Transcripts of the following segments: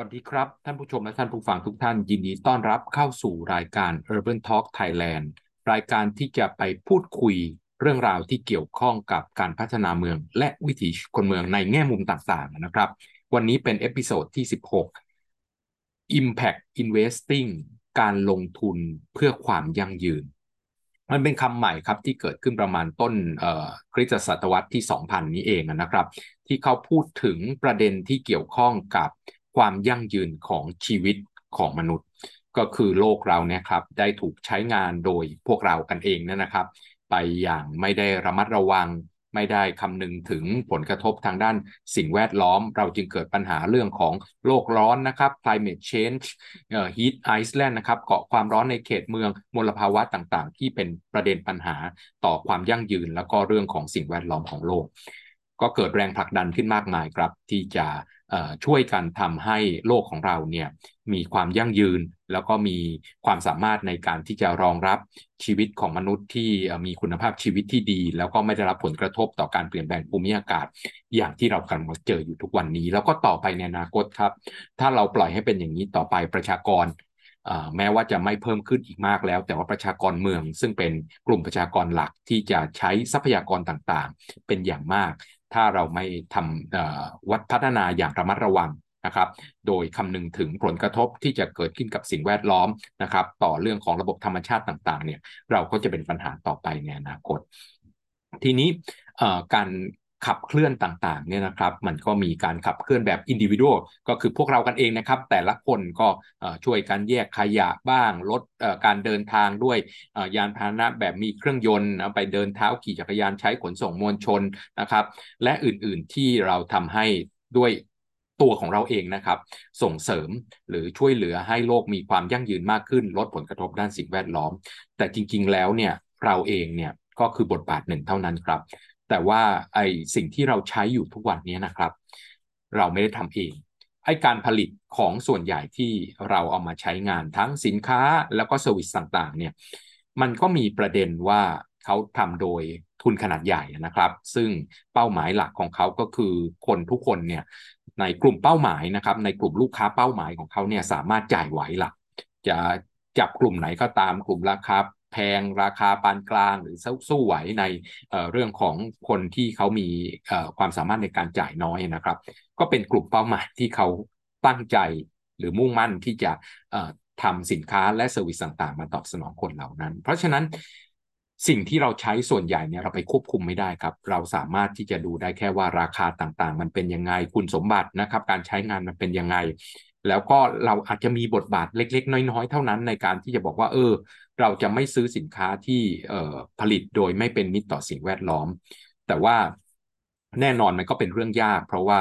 สวัสดีครับ ท่านผู้ชมและท่านผู้ฟังทุกท่าน ยินดีต้อนรับเข้าสู่รายการ Urban Talk Thailand รายการที่จะไปพูดคุยเรื่องราวที่เกี่ยวข้องกับการพัฒนาเมือง และวิถีคนเมืองในแง่มุมต่างๆนะครับ วันนี้เป็น episode ที่ 16 Impact Investing การลงทุนเพื่อความยั่งยืน มันเป็นคำใหม่ครับที่เกิดขึ้นประมาณต้นคริสต์ศตวรรษที่ 2000 นี้เองนะครับ ที่เขาพูดถึงประเด็นที่เกี่ยวข้องกับ ความยั่งยืนของชีวิตของมนุษย์ ก็คือโลกเราเนี่ยครับได้ถูกใช้งานโดยพวกเรากันเองนั่นนะครับ ไปอย่างไม่ได้ระมัดระวัง ไม่ได้คำนึงถึงผลกระทบทางด้านสิ่งแวดล้อม เราจึงเกิดปัญหาเรื่องของโลกร้อนนะครับ climate change heat island นะครับเกาะความร้อนในเขตเมืองมลภาวะต่างๆ ที่เป็นประเด็นปัญหาต่อความยั่งยืน แล้วก็เรื่องของสิ่งแวดล้อมของโลก ก็เกิดแรงผลักดันขึ้นมากมายครับ ที่จะช่วยกันทำให้โลกของเราเนี่ยมีความยั่งยืน แล้วก็มีความสามารถในการที่จะรองรับชีวิตของมนุษย์ที่มีคุณภาพชีวิตที่ดี แล้วก็ไม่ได้รับผลกระทบต่อการเปลี่ยนแปลงภูมิอากาศ อย่างที่เรากำลังเจออยู่ทุกวันนี้ แล้วก็ต่อไปในอนาคตครับ ถ้าเราปล่อยให้เป็นอย่างนี้ต่อไปประชากรแม้ว่าจะไม่เพิ่มขึ้นอีกมากแล้ว แต่ว่าประชากรเมือง ซึ่งเป็นกลุ่มประชากรหลักที่จะใช้ทรัพยากรต่างๆ เป็นอย่างมาก ถ้าเราไม่ทำวัดพัฒนาอย่างระมัดระวังนะครับ โดยคำนึงถึงผลกระทบที่จะเกิดขึ้นกับสิ่งแวดล้อมนะครับ ต่อเรื่องของระบบธรรมชาติต่างๆ เนี่ย เราก็จะเป็นปัญหาต่อไปในอนาคต ทีนี้การ ขับเคลื่อนต่างๆเนี่ยนะครับ มันก็มีการขับเคลื่อนแบบอินดิวิวก็คือพวกเรากันเองนะครับ แต่ละคนก็ช่วยกันแยกขยะบ้าง ลดการเดินทางด้วยยานพาหนะแบบมีเครื่องยนต์ไปเดินเท้าขี่จักรยานใช้ขนส่งมวลชนนะครับ และอื่นๆที่เราทำให้ด้วยตัวของเราเองนะครับ ส่งเสริมหรือช่วยเหลือให้โลกมีความยั่งยืนมากขึ้น ลดผลกระทบด้านสิ่งแวดล้อม แต่จริง ๆ แล้วเนี่ยเราเองเนี่ยก็คือบทบาทหนึ่งเท่านั้นครับ แต่ว่าไอสิ่งที่เราใช้อยู่ทุกวันนี้นะครับ เราไม่ได้ทำเองไอการผลิตของส่วนใหญ่ที่เราเอามาใช้งานทั้งสินค้าแล้วก็ service ต่างๆ เนี่ยมันก็มีประเด็นว่าเขาทำโดยทุนขนาดใหญ่นะครับ ซึ่งเป้าหมายหลักของเขาก็คือคนทุกคนเนี่ยในกลุ่มเป้าหมายนะครับ ในกลุ่มลูกค้าเป้าหมายของเขาเนี่ยสามารถจ่ายไหวหลักจะจับกลุ่มไหนก็ตามกลุ่มราคา แพงราคาปานกลางหรือสู้ไหวในเรื่องของคนที่เขามีความสามารถในการจ่ายน้อยนะครับ ก็เป็นกลุ่มเป้าหมายที่เขาตั้งใจหรือมุ่งมั่นที่จะทำสินค้าและ service ต่างๆ มาตอบสนองคนเหล่านั้น เพราะฉะนั้นสิ่งที่เราใช้ส่วนใหญ่เนี่ยเราไปควบคุมไม่ได้ครับ เราสามารถที่จะดูได้แค่ว่าราคาต่างๆ มันเป็นยังไงคุณสมบัตินะครับ การใช้งานมันเป็นยังไง แล้วก็เราอาจจะมีบทบาทเล็ก ๆ น้อย ๆ เท่านั้นในการที่จะบอกว่า เออ เราจะไม่ซื้อสินค้าที่ผลิตโดยไม่เป็นมิตรต่อสิ่งแวดล้อม แต่ว่าแน่นอนมันก็เป็นเรื่องยาก เพราะว่า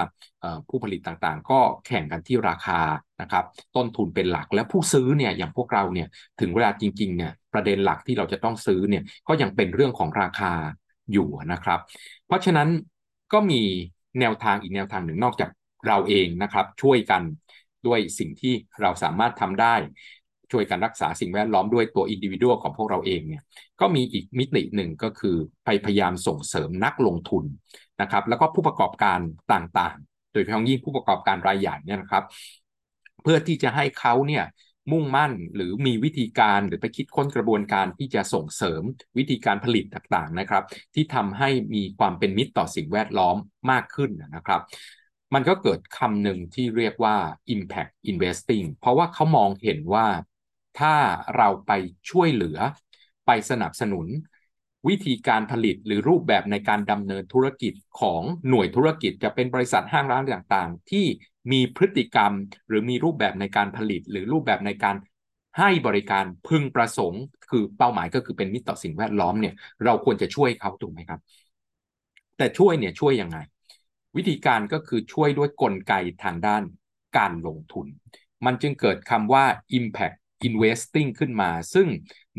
ผู้ผลิตต่างๆ ก็แข่งกันที่ราคานะครับ ต้นทุนเป็นหลักและผู้ซื้อเนี่ยอย่างพวกเราเนี่ยถึงเวลาจริงๆเนี่ยประเด็นหลักที่เราจะต้องซื้อเนี่ยก็ยังเป็นเรื่องของราคาอยู่นะครับ เพราะฉะนั้นก็มีแนวทางอีกแนวทางหนึ่งนอกจากเราเองนะครับ ช่วยกัน ด้วยสิ่งที่เราสามารถทำได้ ช่วยกันรักษาสิ่งแวดล้อมด้วยตัวอินดิวิวของพวกเราเองเนี่ยก็มีอีกมิติหนึ่งก็คือพยายามส่งเสริมนักลงทุนนะครับ แล้วก็ผู้ประกอบการต่างๆ โดยเฉพาะยิ่งผู้ประกอบการรายใหญ่เนี่ยนะครับ เพื่อที่จะให้เขาเนี่ยมุ่งมั่นหรือมีวิธีการหรือไปคิดค้นกระบวนการที่จะส่งเสริมวิธีการผลิตต่างๆนะครับ ที่ทำให้มีความเป็นมิตรต่อสิ่งแวดล้อมมากขึ้นนะครับ มันก็เกิดคำหนึ่งที่เรียกว่า impact investing เพราะว่าเขามองเห็นว่าถ้าเราไปช่วยเหลือ ไปสนับสนุน วิธีการผลิตหรือรูปแบบในการดำเนินธุรกิจของหน่วยธุรกิจจะเป็นบริษัทห้างร้านต่างๆ ที่มีพฤติกรรมหรือมีรูปแบบในการผลิต หรือรูปแบบในการให้บริการพึงประสงค์ คือเป้าหมายก็คือเป็นมิตรต่อสิ่งแวดล้อมเนี่ยเราควรจะช่วยเขาถูกไหมครับ แต่ช่วยเนี่ยช่วยยังไง วิธีการก็คือช่วยด้วยกลไกทางด้านการลงทุน มันจึงเกิดคำว่า impact investing ขึ้นมา ซึ่ง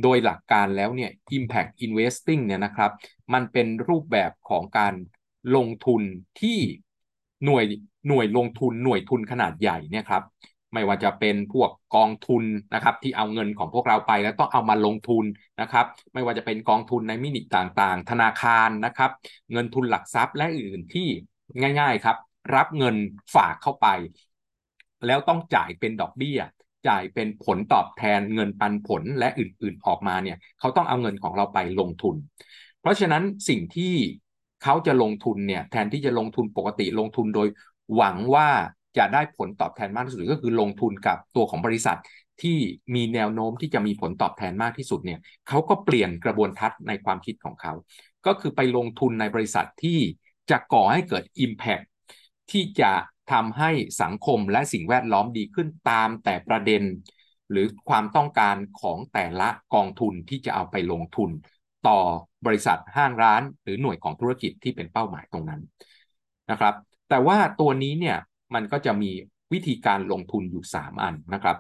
โดยหลักการแล้วเนี่ย impact investing เนี่ยนะครับ มันเป็นรูปแบบของการลงทุนที่หน่วยหน่วยลงทุนหน่วยทุนขนาดใหญ่เนี่ยครับไม่ว่าจะเป็นพวกกองทุนนะครับที่เอาเงินของพวกเราไปแล้วต้องเอามาลงทุนนะครับ ไม่ว่าจะเป็นกองทุนในมินิต่างๆ ธนาคารนะครับ เงินทุนหลักทรัพย์และอื่นที่ ง่าย ๆครับ รับเงินฝากเข้าไป แล้วต้องจ่ายเป็นดอกเบี้ย จ่ายเป็นผลตอบแทนเงินปันผลและอื่นๆออกมาเนี่ยเขาต้องเอาเงินของเราไปลงทุน เพราะฉะนั้นสิ่งที่เขาจะลงทุนเนี่ยแทนที่จะลงทุนปกติลงทุนโดยหวังว่าจะได้ผลตอบแทนมากที่สุดก็คือลงทุนกับตัวของบริษัทที่มีแนวโน้มที่จะมีผลตอบแทนมากที่สุดเนี่ยเขาก็เปลี่ยนกระบวนทัศน์ในความคิดของเขา ก็คือไปลงทุนในบริษัทที่ จะก่อให้เกิด Impact ที่จะทำให้สังคมและสิ่งแวดล้อมดีขึ้นตามแต่ประเด็น หรือความต้องการของแต่ละกองทุนที่จะเอาไปลงทุน ต่อบริษัทห้างร้าน หรือหน่วยของธุรกิจที่เป็นเป้าหมายตรงนั้นนะครับ แต่ว่าตัวนี้เนี่ยมันก็จะมีวิธีการลงทุนอยู่ 3 อันนะครับ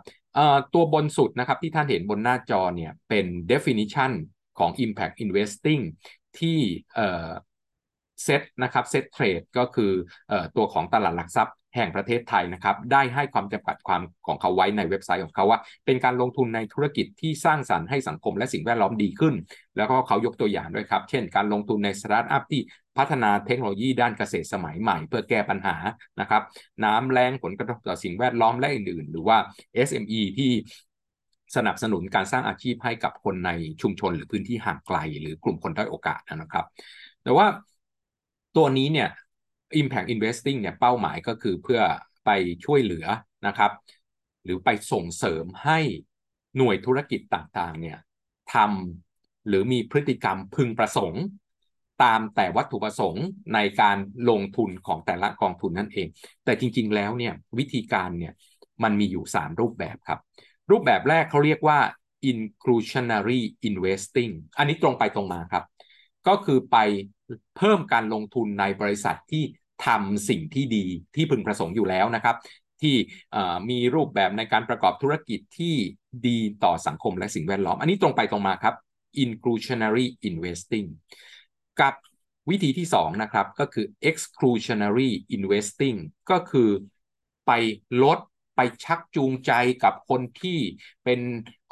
ตัวบนสุดนะครับที่ท่านเห็นบนหน้าจอเนี่ยเป็น definition ของ impact investing ที่ เซ็ตนะครับ Settrade ก็คือตัวของตลาดหลักทรัพย์แห่งประเทศไทยนะครับได้ให้ความจำกัดความของเขาไว้ในเว็บไซต์ของเขาว่า เป็นการลงทุนในธุรกิจที่สร้างสรรค์ให้สังคมและสิ่งแวดล้อมดีขึ้น แล้วก็เขายกตัวอย่างด้วยครับ เช่น การลงทุนในสตาร์ทอัพที่พัฒนาเทคโนโลยีด้านเกษตรสมัยใหม่ เพื่อแก้ปัญหานะครับน้ำแรงผลกระทบต่อสิ่งแวดล้อมและอื่นๆ หรือว่า SME ที่สนับสนุนการสร้างอาชีพให้กับคนในชุมชนหรือพื้นที่ห่างไกล หรือกลุ่มคนด้อยโอกาสนะครับ แต่ว่า ตัวนี้เนี่ย impact investing เนี่ยเป้าหมายก็คือเพื่อไปช่วยเหลือนะครับ หรือไปส่งเสริมให้หน่วยธุรกิจต่างๆเนี่ยทำหรือมีพฤติกรรมพึงประสงค์ ตามแต่วัตถุประสงค์ในการลงทุนของแต่ละกองทุนนั่นเอง แต่จริง ๆ แล้วเนี่ยวิธีการเนี่ยมันมีอยู่ 3 รูปแบบครับ รูปแบบแรกเขาเรียกว่า inclusionary investing อันนี้ตรงไปตรงมาครับ ก็คือไป เพิ่มการลงทุนในบริษัทที่ทำสิ่งที่ดีที่พึงประสงค์อยู่แล้วนะครับ ที่มีรูปแบบในการประกอบธุรกิจที่ดีต่อสังคมและสิ่งแวดล้อม อันนี้ตรงไปตรงมาครับ inclusionary investing กับวิธีที่2นะครับก็คือ exclusionary investing ก็คือไปลด ไปชักจูงใจกับคนที่เป็น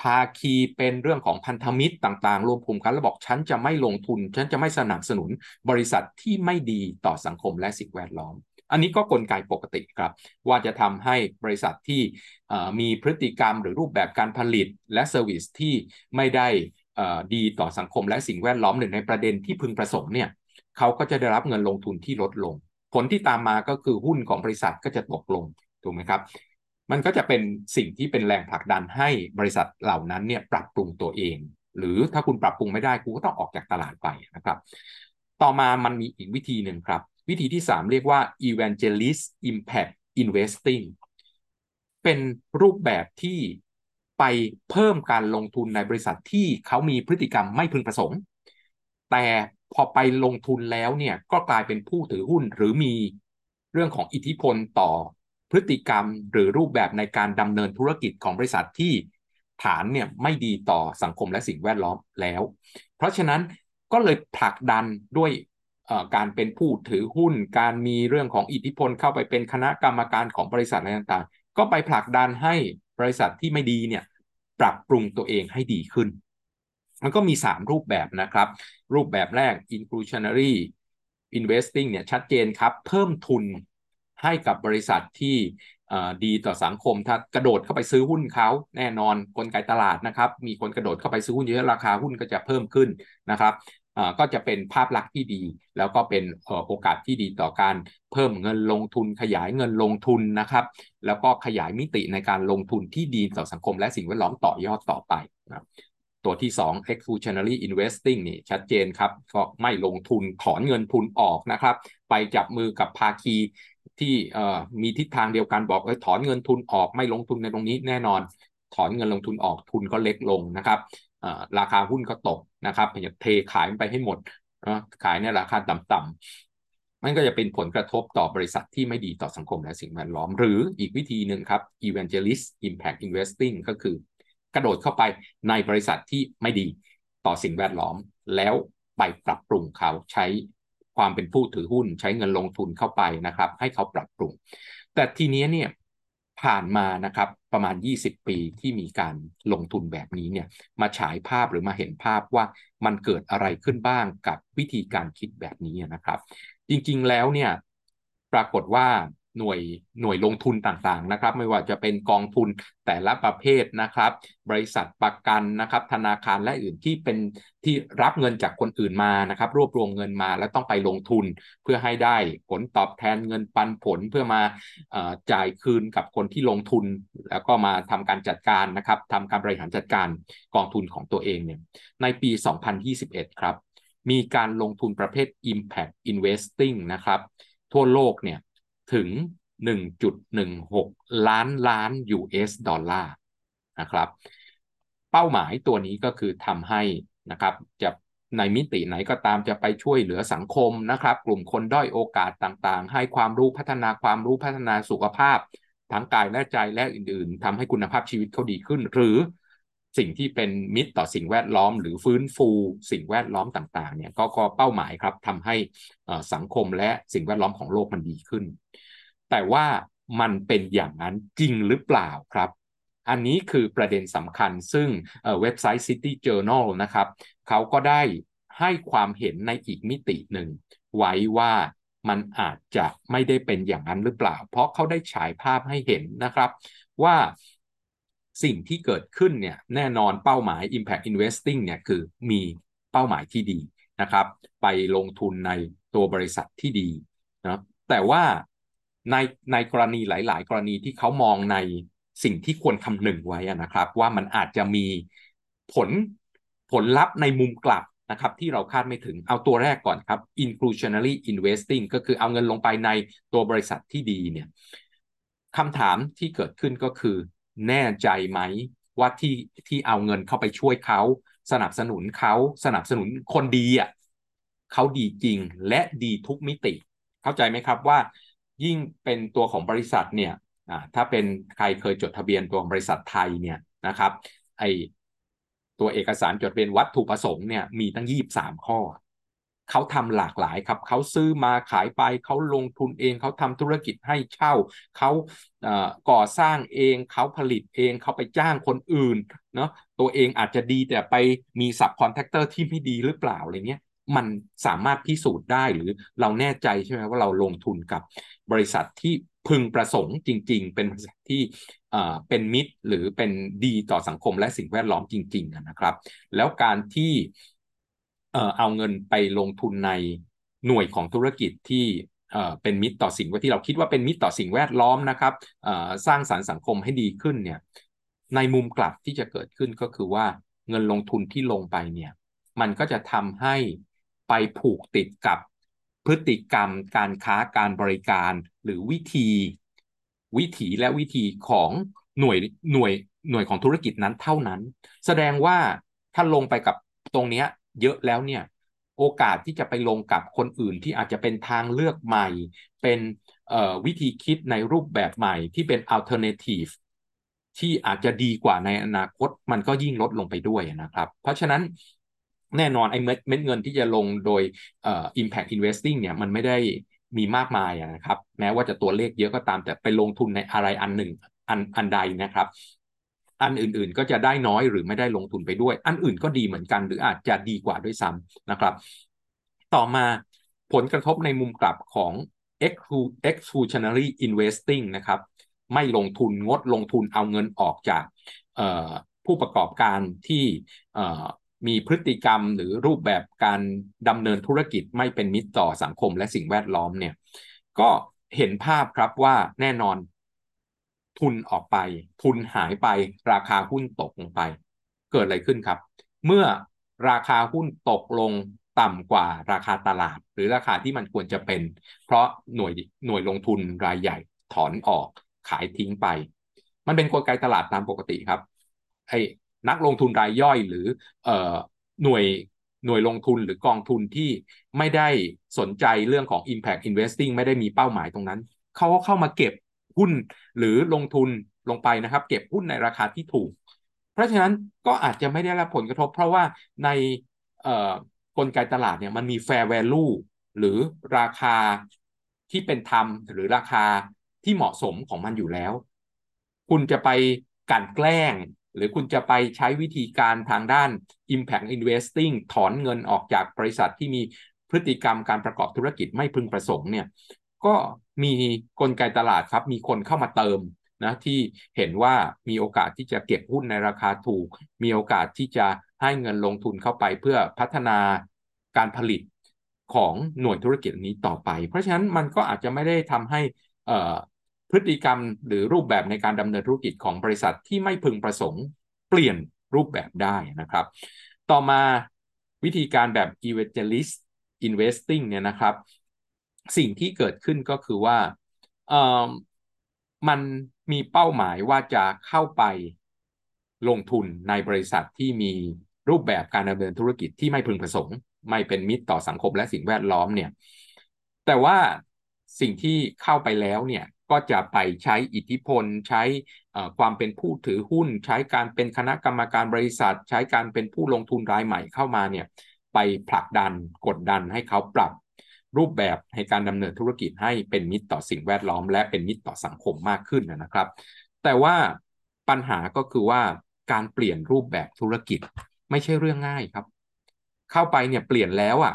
ภาคีเป็นเรื่องของพันธมิตรต่างๆ รวมกลุ่มกันแล้วบอกฉันจะไม่ลงทุน ฉันจะไม่สนับสนุนบริษัทที่ไม่ดีต่อสังคมและสิ่งแวดล้อม อันนี้ก็กลไกปกติครับ ว่าจะทำให้บริษัทที่มีพฤติกรรมหรือรูปแบบการผลิตและ service ที่ไม่ได้ดีต่อสังคมและสิ่งแวดล้อมหรือในประเด็นที่พึงประสงค์เนี่ยเขาก็จะได้รับเงินลงทุนที่ลดลง ผลที่ตามมาก็คือหุ้นของบริษัทก็จะตกลงถูกไหมครับ มันก็จะเป็นสิ่งที่เป็นแรงผลักดันให้บริษัทเหล่านั้นเนี่ยปรับปรุงตัวเอง หรือถ้าคุณปรับปรุงไม่ได้คุณก็ต้องออกจากตลาดไปนะครับ ต่อมามันมีอีกวิธีหนึ่งครับ วิธีที่ 3 เรียกว่า evangelist impact investing เป็นรูปแบบที่ไปเพิ่มการลงทุนในบริษัทที่เขามีพฤติกรรมไม่พึงประสงค์ แต่พอไปลงทุนแล้วเนี่ยก็กลายเป็นผู้ถือหุ้นหรือมีเรื่องของอิทธิพลต่อ พฤติกรรมหรือรูปแบบในการดำเนินธุรกิจของบริษัทที่ฐานเนี่ยไม่ดีต่อสังคมและสิ่งแวดล้อมแล้ว เพราะฉะนั้นก็เลยผลักดันด้วยการเป็นผู้ถือหุ้น การมีเรื่องของอิทธิพลเข้าไปเป็นคณะกรรมการของบริษัทอะไรต่างๆ ก็ไปผลักดันให้บริษัทที่ไม่ดีเนี่ยปรับปรุงตัวเองให้ดีขึ้น มันก็มี 3 รูปแบบนะครับ รูปแบบแรก inclusionary investing เนี่ยชัดเจนครับ เพิ่มทุน ให้กับบริษัทที่ดีต่อสังคมถ้ากระโดดเข้าไปซื้อหุ้นเขาแน่นอนกลไกตลาดนะครับ มีคนกระโดดเข้าไปซื้อหุ้นเยอะราคาหุ้นก็จะเพิ่มขึ้นนะครับก็จะเป็นภาพลักษณ์ที่ดี แล้วก็เป็นโอกาสที่ดีต่อการเพิ่มเงินลงทุนขยายเงินลงทุนนะครับ แล้วก็ขยายมิติในการลงทุนที่ดีต่อสังคมและสิ่งแวดล้อมต่อยอดต่อไปนะตัวที่ 2 exclusionary investing นี่ชัดเจนครับ ก็ไม่ลงทุนถอนเงินทุนออกนะครับ ไปจับมือกับภาคี ที่มีทิศทางเดียวกันบอกเออถอนเงินทุนออกไม่ลงทุนในตรงนี้แน่นอน ถอนเงินลงทุนออกทุนก็เล็กลงนะครับราคาหุ้นก็ตกนะครับอย่าเทขายไปให้หมดขายในราคาต่ำๆมันก็จะเป็นผลกระทบต่อบริษัทที่ไม่ดีต่อสังคมและสิ่งแวดล้อม หรืออีกวิธีหนึ่งครับ evangelist impact investing ก็คือกระโดดเข้าไปในบริษัทที่ไม่ดีต่อสิ่งแวดล้อม แล้วไปปรับปรุงเขาใช้ ความเป็นผู้ถือหุ้นใช้เงินลงทุนเข้าไปนะครับ ให้เขาปรับปรุง แต่ทีนี้เนี่ยผ่านมานะครับประมาณ 20 ปีที่มีการลงทุนแบบนี้เนี่ยมาฉายภาพหรือมาเห็นภาพว่ามันเกิดอะไรขึ้นบ้างกับวิธีการคิดแบบนี้นะครับ จริงๆแล้วเนี่ยปรากฏว่า หน่วยหน่วยลงทุนต่างๆนะครับ ไม่ว่าจะเป็นกองทุนแต่ละประเภทนะครับ บริษัทประกันนะครับ ธนาคารและอื่นที่เป็นที่รับเงินจากคนอื่นมานะครับ รวบรวมเงินมาแล้วต้องไปลงทุนเพื่อให้ได้ผลตอบแทนเงินปันผลเพื่อมาจ่ายคืนกับคนที่ลงทุน แล้วก็มาทำการจัดการนะครับทำการบริหารจัดการกองทุนของตัวเองเนี่ยในปี 2021 ครับมีการลงทุนประเภท Impact Investing นะครับ ทั่วโลกเนี่ย ถึง 1.16 ล้านล้าน US ดอลลาร์นะครับ เป้าหมายตัวนี้ก็คือทำให้นะครับจะในมิติไหนก็ตามจะไปช่วยเหลือสังคมนะครับ กลุ่มคนด้อยโอกาสต่างๆ ให้ความรู้พัฒนาความรู้พัฒนาสุขภาพ ทั้งกายและใจและอื่นๆทำให้คุณภาพชีวิตเขาดีขึ้น หรือ สิ่งที่เป็นมิตรต่อสิ่งแวดล้อม หรือฟื้นฟูสิ่งแวดล้อมต่างๆเนี่ยก็ก็เป้าหมายครับทำให้สังคมและสิ่งแวดล้อมของโลกมันดีขึ้น แต่ว่ามันเป็นอย่างนั้นจริงหรือเปล่าครับ อันนี้คือประเด็นสำคัญซึ่งเว็บไซต์ City Journal นะครับเขาก็ได้ให้ความเห็นในอีกมิติหนึ่ง ไว้ว่ามันอาจจะไม่ได้เป็นอย่างนั้นหรือเปล่า เพราะเขาได้ฉายภาพให้เห็นนะครับ ว่า สิ่งที่เกิดขึ้นเนี่ยแน่นอนเป้าหมาย Impact Investing เนี่ยคือมีเป้าหมายที่ดีนะครับ ไปลงทุนในตัวบริษัทที่ดีนะแต่ว่าในในกรณีหลาย ๆ กรณีที่เขามองในสิ่งที่ควรคำนึงไว้นะครับ ว่ามันอาจจะมีผลผลลัพธ์ในมุมกลับนะครับที่เราคาดไม่ถึงเอาตัวแรกก่อนครับ inclusionary investing ก็คือเอาเงินลงไปในตัวบริษัทที่ดีเนี่ยคำถามที่เกิดขึ้นก็คือ แน่ใจไหมว่าที่ที่เอาเงินเข้าไปช่วยเขาสนับสนุนเขาสนับสนุนคนดีอะเขาดีจริงและดีทุกมิติ เข้าใจไหมครับว่า ยิ่งเป็นตัวของบริษัทเนี่ยถ้าเป็นใครเคยจดทะเบียนตัวบริษัทไทยเนี่ยนะครับไอตัวเอกสารจดเป็นวัตถุประสงค์เนี่ยมีตั้งยี่บสามข้อ เขาทำหลากหลายครับ เขาซื้อมาขายไป เขาลงทุนเอง เขาทำธุรกิจให้เช่า เขาก่อสร้างเอง เขาผลิตเอง เขาไปจ้างคนอื่นเนาะ ตัวเองอาจจะดีแต่ไปมี subcontractor ที่ไม่ดีหรือเปล่าอะไรเงี้ย มันสามารถพิสูจน์ได้หรือเราแน่ใจใช่ไหมว่าเราลงทุนกับบริษัทที่พึงประสงค์จริง ๆ เป็นบริษัทที่เป็นมิตรหรือเป็นดีต่อสังคมและสิ่งแวดล้อมจริง ๆ นะครับ แล้วการที่ เอาเงินไปลงทุนในหน่วยของธุรกิจที่เป็นมิตรต่อสิ่งว่าที่เราคิดว่าเป็นมิตรต่อสิ่งแวดล้อมนะครับสร้างสารรค์สังคมให้ดีขึ้นเนี่ยในมุมกลับที่จะเกิดขึ้นก็คือว่าเงินลงทุนที่ลงไปเนี่ยมันก็จะทำให้ไปผูกติดกับพฤติกรรม การค้าการบริการ หรือวิธี วิถีและวิธีของหน่วยหน่วยหน่วยของธุรกิจนั้นเท่านั้น แสดงว่าถ้าลงไปกับตรงเนี้ย เยอะแล้วเนี่ย โอกาสที่จะไปลงกับคนอื่นที่อาจจะเป็นทางเลือกใหม่ เป็นวิธีคิดในรูปแบบใหม่ที่เป็น alternative ที่อาจจะดีกว่าในอนาคตมันก็ยิ่งลดลงไปด้วยนะครับ เพราะฉะนั้นแน่นอนไอ้เม็ดเงินที่จะลงโดย impact investing เนี่ยมันไม่ได้มีมากมายนะครับ แม้ว่าจะตัวเลขเยอะก็ตามแต่ไปลงทุนในอะไรอันหนึ่งอันอันใดนะครับ อันอื่นๆ ก็จะได้น้อยหรือไม่ได้ลงทุนไปด้วย อันอื่นก็ดีเหมือนกัน หรืออาจจะดีกว่าด้วยซ้ำนะครับ ต่อมาผลกระทบในมุมกลับของ exclusionary investing นะครับ ไม่ลงทุนงดลงทุนเอาเงินออกจากผู้ประกอบการที่มีพฤติกรรมหรือรูปแบบการดำเนินธุรกิจไม่เป็นมิตรต่อสังคมและสิ่งแวดล้อมเนี่ยก็เห็นภาพครับว่าแน่นอน ทุนออกไป ทุนหายไป ราคาหุ้นตกลงไป เกิดอะไรขึ้นครับ เมื่อราคาหุ้นตกลงต่ำกว่าราคาตลาด หรือราคาที่มันควรจะเป็น เพราะหน่วยหน่วยลงทุนรายใหญ่ถอนออกขายทิ้งไป มันเป็นกลไกตลาดตามปกติครับไอ้นักลงทุนรายย่อยหรือเอ่อหน่วยหน่วยลงทุนหรือกองทุนที่ไม่ได้สนใจเรื่องของ impact investing ไม่ได้มีเป้าหมายตรงนั้น เขาก็เข้ามาเก็บ หุ้นหรือลงทุนลงไปนะครับ เก็บหุ้นในราคาที่ถูก เพราะฉะนั้นก็อาจจะไม่ได้รับผลกระทบ เพราะว่าในกลไกตลาดเนี่ยมันมี fair value หรือราคาที่เป็นธรรมหรือราคาที่เหมาะสมของมันอยู่แล้ว คุณจะไปกันแกล้ง หรือคุณจะไปใช้วิธีการทางด้าน impact investing ถอนเงินออกจากบริษัทที่มีพฤติกรรมการประกอบธุรกิจไม่พึงประสงค์เนี่ย ก็มีกลไกตลาดครับ มีคนเข้ามาเติมนะที่เห็นว่ามีโอกาสที่จะเก็บหุ้นในราคาถูก มีโอกาสที่จะให้เงินลงทุนเข้าไปเพื่อพัฒนาการผลิตของหน่วยธุรกิจนี้ต่อไป เพราะฉะนั้นมันก็อาจจะไม่ได้ทำให้พฤติกรรมหรือรูปแบบในการดำเนินธุรกิจของบริษัทที่ไม่พึงประสงค์เปลี่ยนรูปแบบได้นะครับ ต่อมาวิธีการแบบ evangelist investing เนี่ยนะครับ สิ่งที่เกิดขึ้นก็คือว่ามันมีเป้าหมายว่าจะเข้าไปลงทุนในบริษัทที่มีรูปแบบการดำเนินธุรกิจที่ไม่พึงประสงค์ ไม่เป็นมิตรต่อสังคมและสิ่งแวดล้อมเนี่ย แต่ว่าสิ่งที่เข้าไปแล้วเนี่ยก็จะไปใช้อิทธิพล ใช้ความเป็นผู้ถือหุ้น ใช้การเป็นคณะกรรมการบริษัท ใช้การเป็นผู้ลงทุนรายใหม่เข้ามาเนี่ยไปผลักดันกดดันให้เขาปรับ รูปแบบในการดำเนินธุรกิจให้เป็นมิตรต่อสิ่งแวดล้อม และเป็นมิตรต่อสังคมมากขึ้นนะครับ แต่ว่าปัญหาก็คือว่าการเปลี่ยนรูปแบบธุรกิจไม่ใช่เรื่องง่ายครับ เข้าไปเนี่ยเปลี่ยนแล้วอะ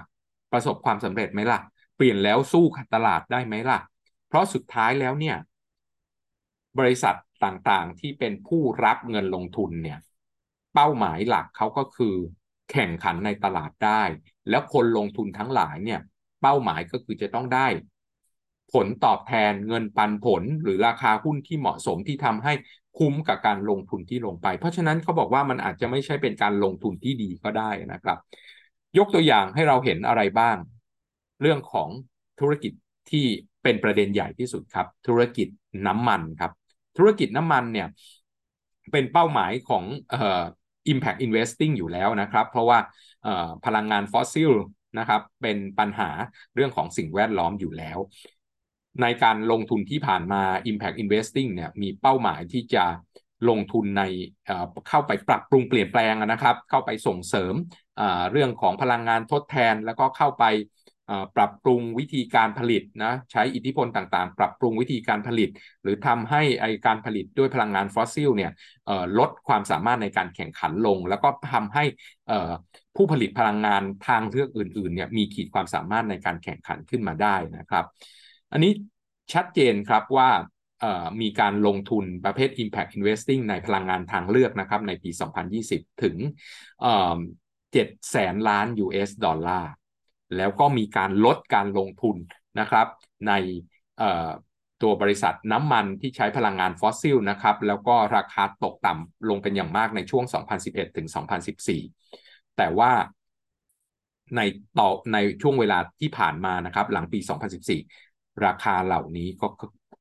ประสบความสำเร็จไหมล่ะ เปลี่ยนแล้วสู้ตลาดได้ไหมล่ะ เพราะสุดท้ายแล้วเนี่ย บริษัทต่างๆที่เป็นผู้รับเงินลงทุนเนี่ย เป้าหมายหลักเขาก็คือแข่งขันในตลาดได้ แล้วคนลงทุนทั้งหลายเนี่ย เป้าหมายก็คือจะต้องได้ ผลตอบแทนเงินปันผลหรือราคาหุ้นที่เหมาะสมที่ทำให้คุ้มกับการลงทุนที่ลงไป เพราะฉะนั้นเขาบอกว่ามันอาจจะไม่ใช่เป็นการลงทุนที่ดีก็ได้นะครับ ยกตัวอย่างให้เราเห็นอะไรบ้าง เรื่องของธุรกิจที่เป็นประเด็นใหญ่ที่สุดครับ ธุรกิจน้ำมันครับ ธุรกิจน้ำมันเนี่ยเป็นเป้าหมายของเอ่อ impact investing อยู่แล้วนะครับ เพราะว่าพลังงานฟอสซิล นะครับ เป็นปัญหาเรื่องของสิ่งแวดล้อมอยู่แล้ว ในการลงทุนที่ผ่านมา Impact Investing เนี่ยมีเป้าหมายที่จะลงทุนในเข้าไปปรับปรุงเปลี่ยนแปลงนะครับ เข้าไปส่งเสริมเรื่องของพลังงานทดแทน แล้วก็เข้าไป ปรับปรุงวิธีการผลิตนะใช้อิทธิพลต่างๆ ปรับปรุงวิธีการผลิต หรือทำให้ไอการผลิตด้วยพลังงานฟอสซิลเนี่ยลดความสามารถในการแข่งขันลง แล้วก็ทำให้ผู้ผลิตพลังงานทางเลือกอื่นๆเนี่ยมีขีดความสามารถในการแข่งขันขึ้นมาได้นะครับ อันนี้ชัดเจนครับว่ามีการลงทุนประเภท Impact Investing ในพลังงานทางเลือกนะครับในปี 2020 ถึง7แสนล้าน US ดอลลาร์ แล้วก็มีการลดการลงทุนนะครับ ในตัวบริษัทน้ำมันที่ใช้พลังงานฟอสซิลนะครับแล้วก็ราคาตกต่ำลงเป็นอย่างมากในช่วง 2011 ถึง 2014 แต่ว่าในต่อในช่วงเวลาที่ผ่านมานะครับ หลังปี 2014 ราคาเหล่านี้ก็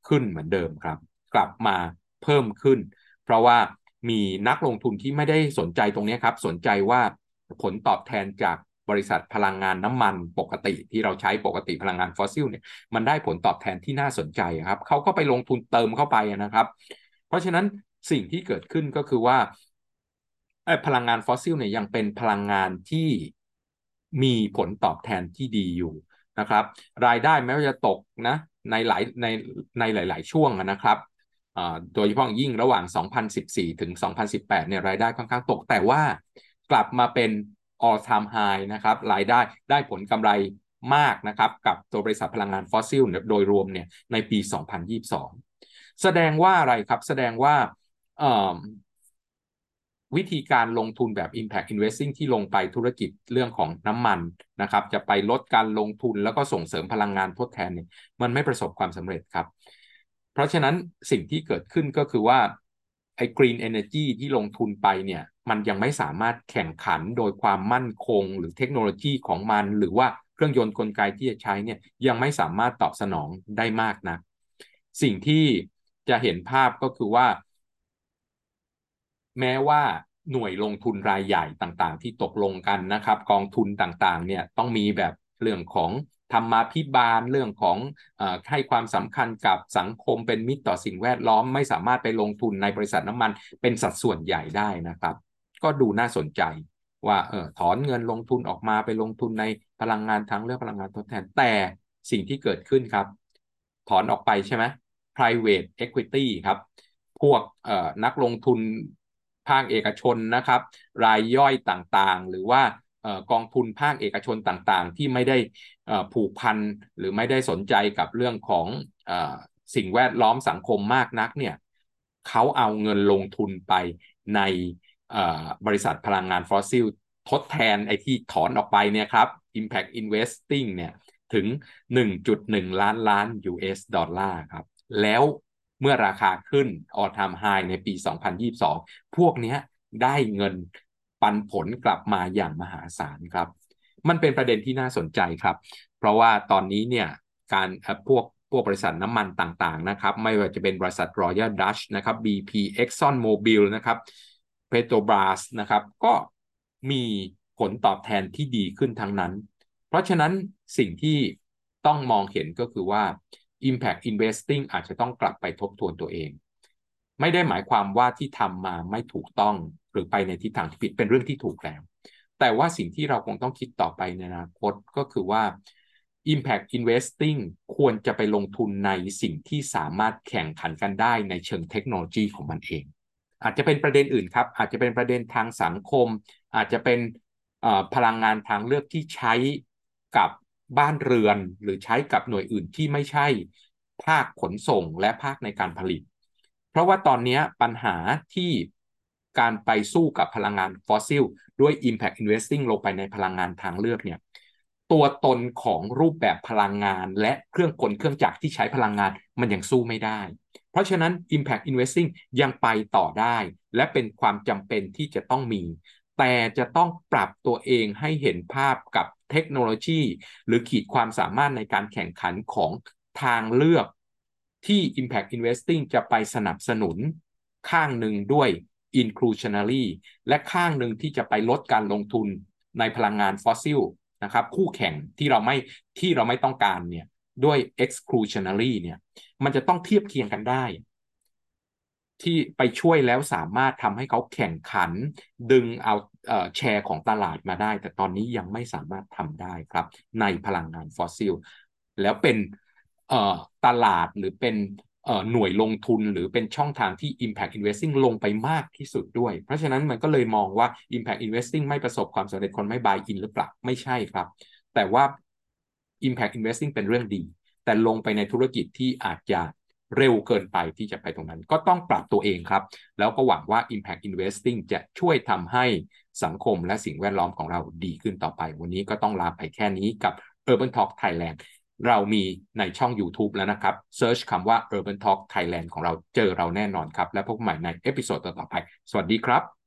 ขึ้นเหมือนเดิมครับ กลับมาเพิ่มขึ้น เพราะว่ามีนักลงทุนที่ไม่ได้สนใจตรงนี้ครับ สนใจว่าผลตอบแทนจาก บริษัทพลังงานน้ำมันปกติที่เราใช้ปกติพลังงานฟอสซิลเนี่ยมันได้ผลตอบแทนที่น่าสนใจครับเขาก็ไปลงทุนเติมเข้าไปนะครับ เพราะฉะนั้นสิ่งที่เกิดขึ้นก็คือว่าพลังงานฟอสซิลเนี่ยยังเป็นพลังงานที่มีผลตอบแทนที่ดีอยู่นะครับ รายได้แม้ว่าจะตกนะในหลายในในหลาย ๆ ช่วงนะครับโดยเฉพาะยิ่งระหว่าง 2014 ถึง 2018 เนี่ยรายได้ค่อนข้างตก แต่ว่ากลับมาเป็น all time high นะครับรายได้ได้ผลกำไรมากนะครับกับตัวบริษัทพลังงานฟอสซิลโดยรวมเนี่ยในปี 2022 แสดงว่าอะไรครับ แสดงว่าวิธีการลงทุนแบบ Impact Investing ที่ลงไปธุรกิจเรื่องของน้ำมันนะครับ จะไปลดการลงทุนแล้วก็ส่งเสริมพลังงานทดแทนเนี่ยมันไม่ประสบความสำเร็จครับ เพราะฉะนั้นสิ่งที่เกิดขึ้นก็คือว่า ไอ้ Green Energy ที่ลงทุนไปเนี่ยมันยังไม่สามารถแข่งขันโดยความมั่นคง หรือเทคโนโลยีของมัน หรือว่าเครื่องยนต์กลไกที่จะใช้เนี่ยยังไม่สามารถตอบสนองได้มากนะสิ่งที่จะเห็นภาพก็คือว่า แม้ว่าหน่วยลงทุนรายใหญ่ต่างๆ ที่ตกลงกันนะครับ กองทุนต่างๆ เนี่ยต้องมีแบบเรื่องของ ธรรมาภิบาลเรื่องของอให้ความสำคัญกับสังคมเป็นมิตรต่อสิ่งแวดล้อม ไม่สามารถไปลงทุนในบริษัทน้ำมันเป็นสัดส่วนใหญ่ได้นะครับ ก็ดูน่าสนใจว่าเออถอนเงินลงทุนออกมาไปลงทุนในพลังงานทางเลือกพลังงานทดแทนแต่สิ่งที่เกิดขึ้นครับ ถอนออกไปใช่ไหม private equity ครับ พวกนักลงทุนภาคเอกชนนะครับ รายย่อยต่างๆ หรือว่า กองทุนภาคเอกชนต่างๆ ที่ไม่ได้ผูกพันหรือไม่ได้สนใจกับเรื่องของสิ่งแวดล้อมสังคมมากนักเนี่ยเขาเอาเงินลงทุนไปในบริษัทพลังงานฟอสซิลทดแทนไอ้ที่ถอนออกไปเนี่ยครับ Impact Investing เนี่ยถึง 1.1 ล้านล้าน US ดอลลาร์ครับ แล้วเมื่อราคาขึ้น all time high ในปี 2022 พวกนี้ได้เงิน ปันผลกลับมาอย่างมหาศาลครับ มันเป็นประเด็นที่น่าสนใจครับ เพราะว่าตอนนี้เนี่ยการพวกพวกบริษัทน้ำมันต่างๆนะครับไม่ว่าจะเป็นบริษัท Royal Dutch นะครับ BP Exxon Mobil นะครับ Petrobras นะครับก็มีผลตอบแทนที่ดีขึ้นทั้งนั้น เพราะฉะนั้นสิ่งที่ต้องมองเห็นก็คือว่า Impact Investing อาจจะต้องกลับไปทบทวนตัวเอง ไม่ได้หมายความว่าที่ทำมาไม่ถูกต้อง หรือไปในทิศทางที่ผิดเป็นเรื่องที่ถูกแล้ว แต่ว่าสิ่งที่เราคงต้องคิดต่อไปในอนาคตก็คือว่า Impact Investing ควรจะไปลงทุนในสิ่งที่สามารถแข่งขันกันได้ในเชิงเทคโนโลยีของมันเอง อาจจะเป็นประเด็นอื่นครับ อาจจะเป็นประเด็นทางสังคม อาจจะเป็นพลังงานทางเลือกที่ใช้กับบ้านเรือน หรือใช้กับหน่วยอื่นที่ไม่ใช่ภาคขนส่งและภาคในการผลิต เพราะว่าตอนนี้ปัญหาที่ การไปสู้กับพลังงานฟอสซิลด้วย Impact Investing ลงไปในพลังงานทางเลือกเนี่ยตัวตนของรูปแบบพลังงาน และเครื่องกลเครื่องจักรที่ใช้พลังงานมันยังสู้ไม่ได้ เพราะฉะนั้น Impact Investing ยังไปต่อได้ และเป็นความจำเป็นที่จะต้องมี แต่จะต้องปรับตัวเองให้เห็นภาพกับเทคโนโลยี หรือขีดความสามารถในการแข่งขันของทางเลือกที่ Impact Investing จะไปสนับสนุนข้างหนึ่งด้วย inclusionary และข้างหนึ่งที่จะไปลดการลงทุนในพลังงานฟอสซิลนะครับคู่แข่งที่เราไม่ที่เราไม่ต้องการเนี่ยด้วย exclusionary เนี่ยมันจะต้องเทียบเคียงกันได้ ที่ไปช่วยแล้วสามารถทำให้เขาแข่งขัน ดึงเอาแชร์ของตลาดมาได้ แต่ตอนนี้ยังไม่สามารถทำได้ครับ ในพลังงานฟอสซิล แล้วเป็นตลาดหรือเป็น หน่วยลงทุนหรือเป็นช่องทางที่ Impact Investing ลงไปมากที่สุดด้วย เพราะฉะนั้นมันก็เลยมองว่า Impact Investing ไม่ประสบความสำเร็จคนไม่ buy in หรือเปล่า ไม่ใช่ครับ แต่ว่า Impact Investing เป็นเรื่องดี แต่ลงไปในธุรกิจที่อาจจะเร็วเกินไปที่จะไปตรงนั้น ก็ต้องปรับตัวเองครับ แล้วก็หวังว่า Impact Investing จะช่วยทำให้สังคมและสิ่งแวดล้อมของเราดีขึ้นต่อไป วันนี้ก็ต้องลาไปแค่นี้กับ Urban Talk Thailand เรามีในช่อง YouTube แล้วนะครับ search คำว่า Urban Talk Thailand ของเราเจอเราแน่นอนครับ และพบใหม่ใน episode ต่อไป สวัสดีครับ